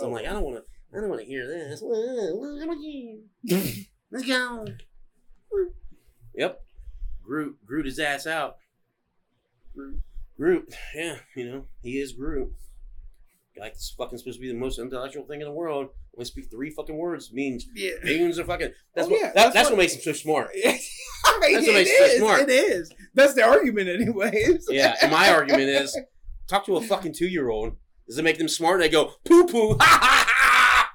So I'm like, I don't want to. I don't want to hear this. Let's go. Yep. Groot. Groot his ass out. Groot. Groot. Yeah, you know he is Groot. Guy that's fucking supposed to be the most intellectual thing in the world. Only speak three fucking words means Yeah. millions of fucking. That's Oh, what. yeah, that- that's that's, what- what makes him so smart. That's what makes is. smart. It is. That's the argument, anyways. Yeah, and my argument is, talk to a fucking two year old. Does it make them smart? They go poo poo. Ha ha ha.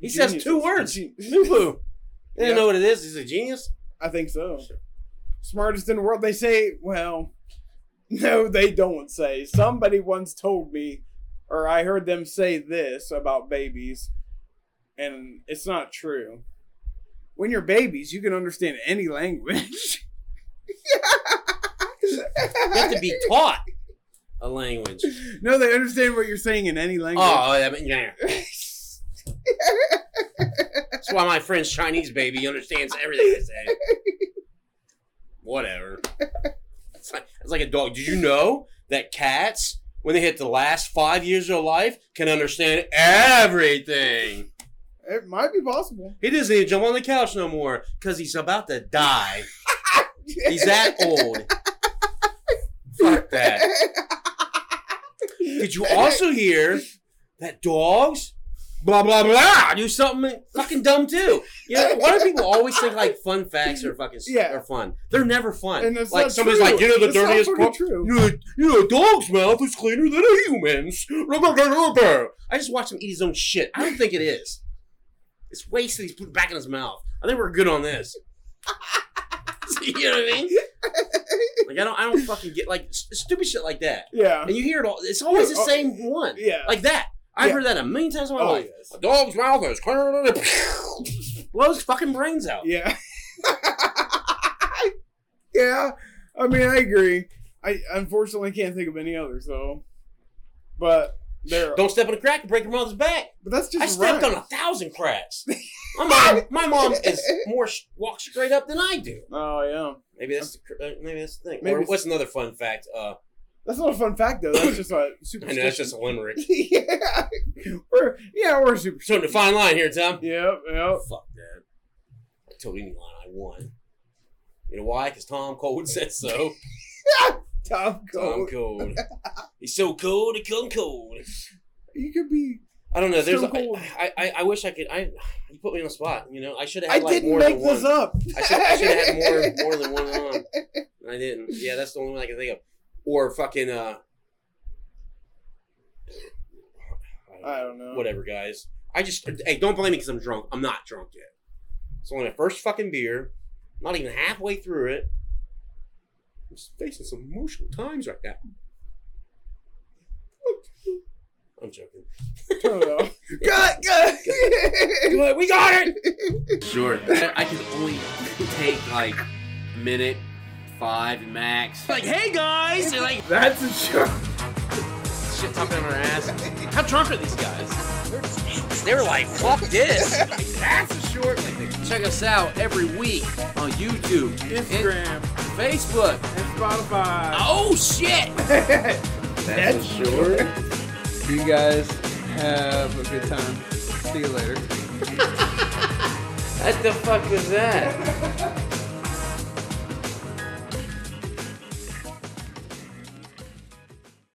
He says two words. Poo poo. They Yeah. don't know what it is. He's a genius. I think so. Smartest in the world. They say, well, no, they don't say. Somebody once told me, or I heard them say this about babies, and it's not true. When you're babies, you can understand any language. You have to be taught a language. no, they understand what you're saying in any language. Oh, I mean, yeah. That's why my friend's Chinese baby understands everything I say. Whatever. It's like, it's like a dog. Did you know that cats, when they hit the last five years of their life, can understand everything? It might be possible. He doesn't even jump on the couch no more because he's about to die. He's that old. Fuck that. Did you also hear that dogs, blah blah blah, do something fucking dumb too? You know, why do people always think like fun facts are fucking Yeah. are fun? They're never fun. And it's like somebody's true. like, you know, the It's dirtiest true. You know, you know, a dog's mouth is cleaner than a human's. I just watched him eat his own shit. I don't think it is. It's waste that he's put back in his mouth. I think we're good on this. you know what I mean? Like I don't, I don't fucking get like s- stupid shit like that. Yeah. And you hear it all. It's always the oh, oh, same one. Yeah. Like that. I've Yeah. heard that a million times in my Oh, life. yes. A dog's mouth is cleaner than a blows fucking brains out. Yeah. yeah. I mean, I agree. I unfortunately can't think of any others though. But there. Don't step on a crack and break your mother's back. But that's just I stepped on a thousand cracks. My mom, my mom is more sh- walk straight up than I do. Oh yeah. Maybe that's the, cr- uh, maybe that's the thing. Maybe or what's another fun fact? Uh, That's not a fun fact though. That's just a I superstition. know that's just a limerick. yeah. We're yeah we're super. So the fine line here, Tom. Yep. Yep. Fuck that. I told anyone I won. You know why? Because Tom Cold said so. Tom Cold. Tom Cold. Cold. He's so cold, he come cold. You could be. I don't know. There's. So cold. I, I I wish I could. I you put me on the spot. You know, I should have I had like didn't more make than this one. up. I should I should have had more more than one on. I didn't. Yeah, that's the only one I can think of. Or fucking uh. I don't know. Whatever, guys. I just hey, don't blame me because I'm drunk. I'm not drunk yet. It's only my first fucking beer. Not even halfway through it. I'm just facing some emotional times right now. I'm joking. Turn it off. Good. Good. Good, we got it. Sure. I, I can only take like a minute, five max. Like, hey guys, they're like That's a show. shit talking on our ass. How drunk are these guys? They were like, fuck this. That's a short. Check us out every week on YouTube, Instagram, Facebook. and Spotify. Oh shit! That's short. See You guys have a good time. See you later. What the fuck was that?